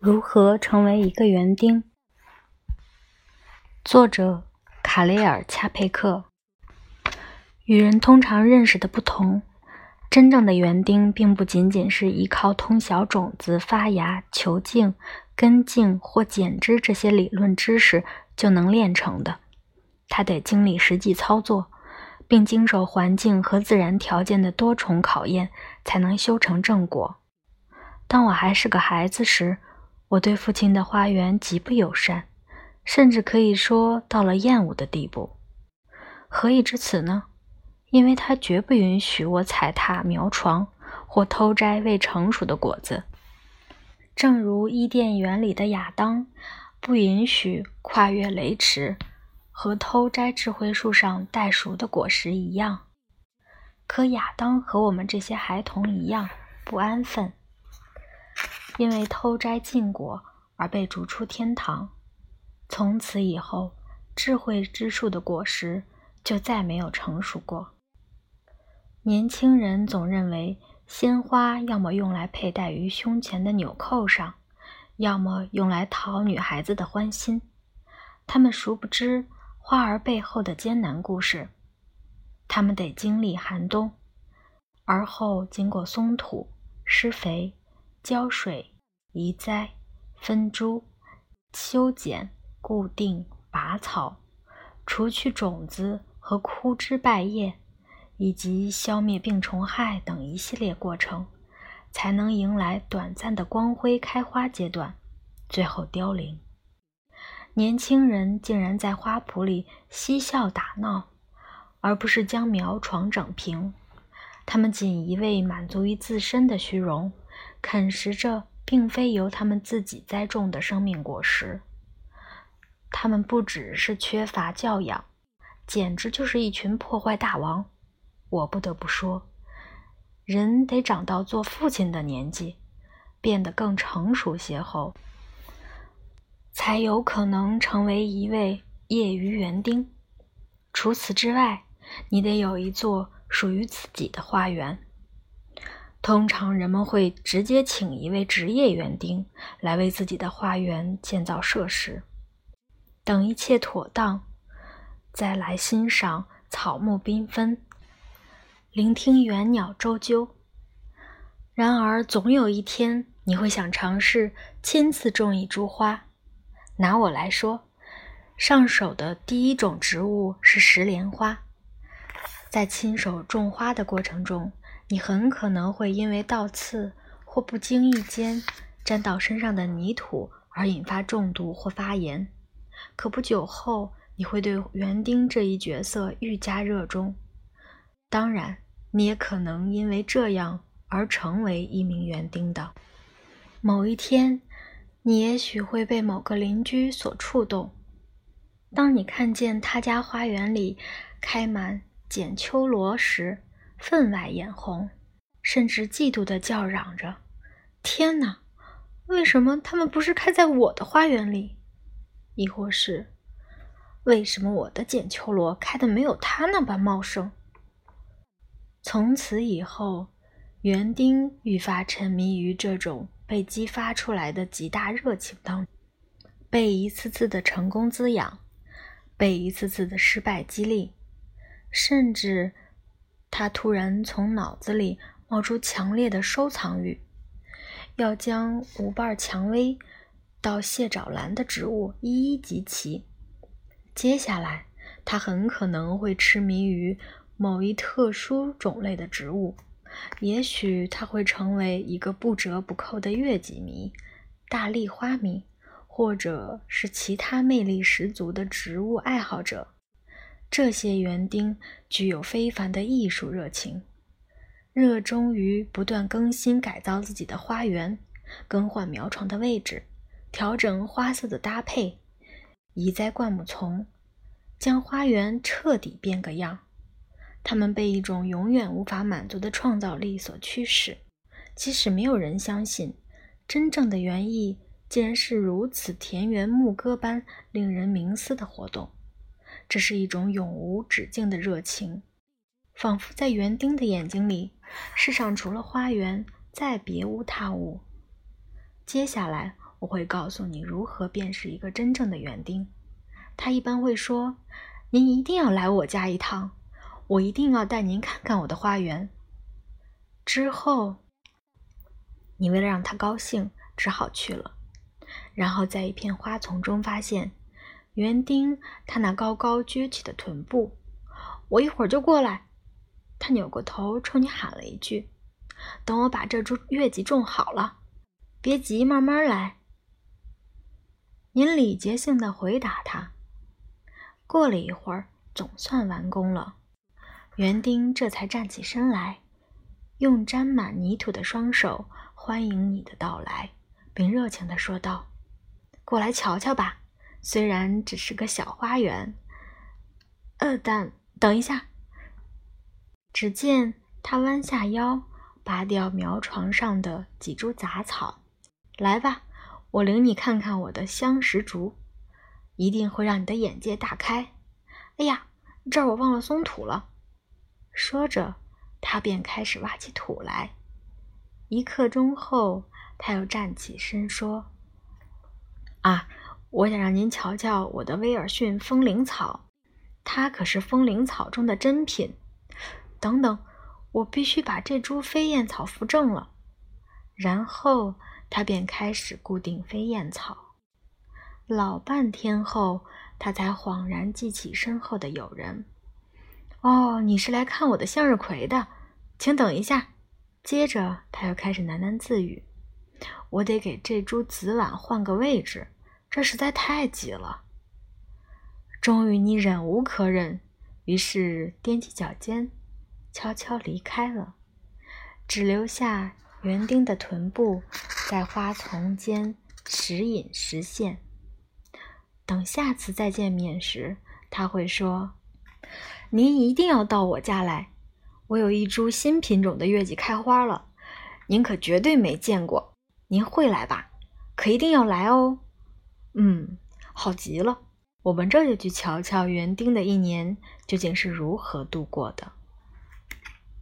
如何成为一个园丁？作者卡雷尔·恰佩克。与人通常认识的不同，真正的园丁并不仅仅是依靠通晓种子发芽、球茎、根茎或剪枝这些理论知识就能练成的。他得经历实际操作，并经受环境和自然条件的多重考验，才能修成正果。当我还是个孩子时，我对父亲的花园极不友善，甚至可以说到了厌恶的地步。何以至此呢？因为他绝不允许我踩踏苗床或偷摘未成熟的果子，正如伊甸园里的亚当不允许跨越雷池和偷摘智慧树上待熟的果实一样。可亚当和我们这些孩童一样不安分。因为偷摘禁果而被逐出天堂，从此以后，智慧之树的果实就再没有成熟过。年轻人总认为鲜花要么用来佩戴于胸前的纽扣上，要么用来讨女孩子的欢心。他们殊不知花儿背后的艰难故事。他们得经历寒冬，而后经过松土、施肥。浇水、移栽、分株、修剪、固定、拔草、除去种子和枯枝败叶，以及消灭病虫害等一系列过程，才能迎来短暂的光辉开花阶段，最后凋零。年轻人竟然在花圃里嬉笑打闹，而不是将苗床整平。他们仅一味满足于自身的虚荣。啃食着并非由他们自己栽种的生命果实，他们不只是缺乏教养，简直就是一群破坏大王。我不得不说，人得长到做父亲的年纪，变得更成熟些后，才有可能成为一位业余园丁。除此之外，你得有一座属于自己的花园。通常人们会直接请一位职业园丁来为自己的花园建造设施，等一切妥当，再来欣赏草木缤纷，聆听园鸟啁啾。然而，总有一天你会想尝试亲自种一株花。拿我来说，上手的第一种植物是石莲花。在亲手种花的过程中，你很可能会因为倒刺或不经意间沾到身上的泥土而引发中毒或发炎。可不久后，你会对园丁这一角色愈加热衷。当然，你也可能因为这样而成为一名园丁的。某一天，你也许会被某个邻居所触动。当你看见他家花园里开满剪秋罗时，分外眼红，甚至嫉妒地叫嚷着：“天哪，为什么它们不是开在我的花园里？亦或是，为什么我的剪秋罗开的没有它那般茂盛？”从此以后，园丁愈发沉迷于这种被激发出来的极大热情当中，被一次次的成功滋养，被一次次的失败激励，甚至。他突然从脑子里冒出强烈的收藏欲，要将五瓣蔷薇到蟹爪兰的植物一一集齐。接下来，他很可能会痴迷于某一特殊种类的植物，也许他会成为一个不折不扣的月季迷、大丽花迷，或者是其他魅力十足的植物爱好者。这些园丁具有非凡的艺术热情，热衷于不断更新改造自己的花园，更换苗床的位置，调整花色的搭配，移栽灌木丛，将花园彻底变个样。他们被一种永远无法满足的创造力所驱使，即使没有人相信，真正的园艺竟然是如此田园牧歌般令人冥思的活动。这是一种永无止境的热情，仿佛在园丁的眼睛里，世上除了花园，再别无他物。接下来，我会告诉你如何辨识一个真正的园丁。他一般会说：“您一定要来我家一趟，我一定要带您看看我的花园。”之后，你为了让他高兴，只好去了。然后在一片花丛中发现园丁他那高高撅起的臀部。我一会儿就过来。他扭过头冲你喊了一句：“等我把这株月季种好了，别急，慢慢来。”您礼节性的回答他。过了一会儿，总算完工了。园丁这才站起身来，用沾满泥土的双手欢迎你的到来，并热情的说道。过来瞧瞧吧，虽然只是个小花园，呃，但等一下。只见他弯下腰，拔掉苗床上的几株杂草。来吧，我领你看看我的香石竹，一定会让你的眼界大开。哎呀，这儿我忘了松土了。说着，他便开始挖起土来。一刻钟后，他又站起身说。啊，我想让您瞧瞧我的威尔逊风铃草，它可是风铃草中的珍品。等等，我必须把这株飞燕草扶正了。然后他便开始固定飞燕草。老半天后，他才恍然记起身后的友人。哦，你是来看我的向日葵的，请等一下。接着他又开始喃喃自语。我得给这株紫菀换个位置，这实在太挤了。终于你忍无可忍，于是踮起脚尖，悄悄离开了，只留下园丁的臀部在花丛间时隐时现。等下次再见面时，他会说：“您一定要到我家来，我有一株新品种的月季开花了，您可绝对没见过。”您会来吧？可一定要来哦。嗯，好极了，我们这就去瞧瞧园丁的一年究竟是如何度过的。